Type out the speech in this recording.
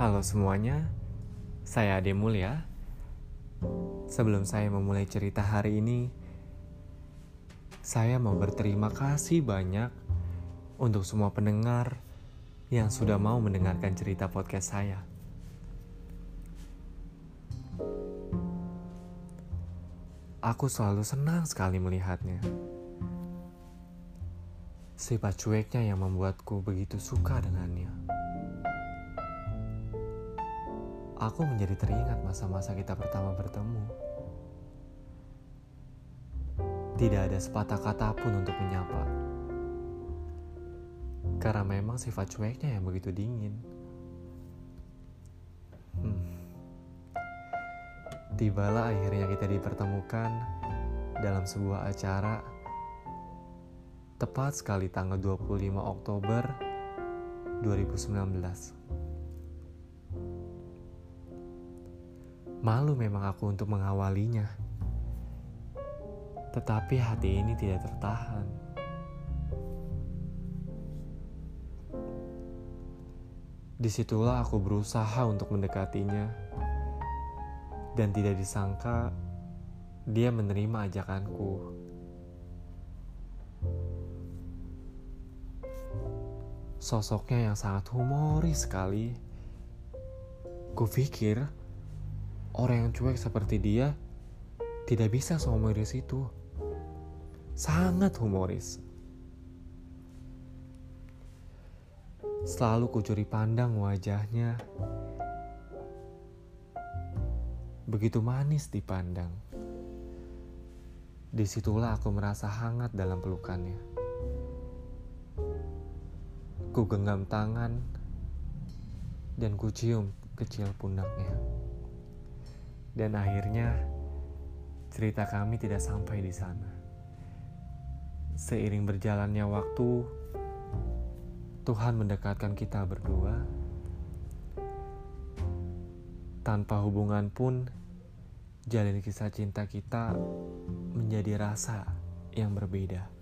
Halo semuanya, saya Ade Mulia. Sebelum saya memulai cerita hari ini, saya mau berterima kasih banyak untuk semua pendengar yang sudah mau mendengarkan cerita podcast saya. Aku selalu senang sekali melihatnya. Sifat cueknya yang membuatku begitu suka dengannya. Aku menjadi teringat masa-masa kita pertama bertemu. Tidak ada sepatah kata pun untuk menyapa. Karena memang sifat cueknya yang begitu dingin. Hmm. Tibalah akhirnya kita dipertemukan dalam sebuah acara tepat sekali tanggal 25 Oktober 2019. Malu memang aku untuk mengawalinya. Tetapi hati ini tidak tertahan. Di situlah aku berusaha untuk mendekatinya. Dan tidak disangka dia menerima ajakanku. Sosoknya yang sangat humoris sekali. Kupikir orang yang cuek seperti dia tidak bisa sehumoris itu. Sangat humoris. Selalu kucuri pandang wajahnya. Begitu manis dipandang. Di situlah aku merasa hangat dalam pelukannya. Ku genggam tangan dan ku cium kecil pundaknya. Dan akhirnya cerita kami tidak sampai di sana. Seiring berjalannya waktu, Tuhan mendekatkan kita berdua. Tanpa hubungan pun, jalin kisah cinta kita menjadi rasa yang berbeda.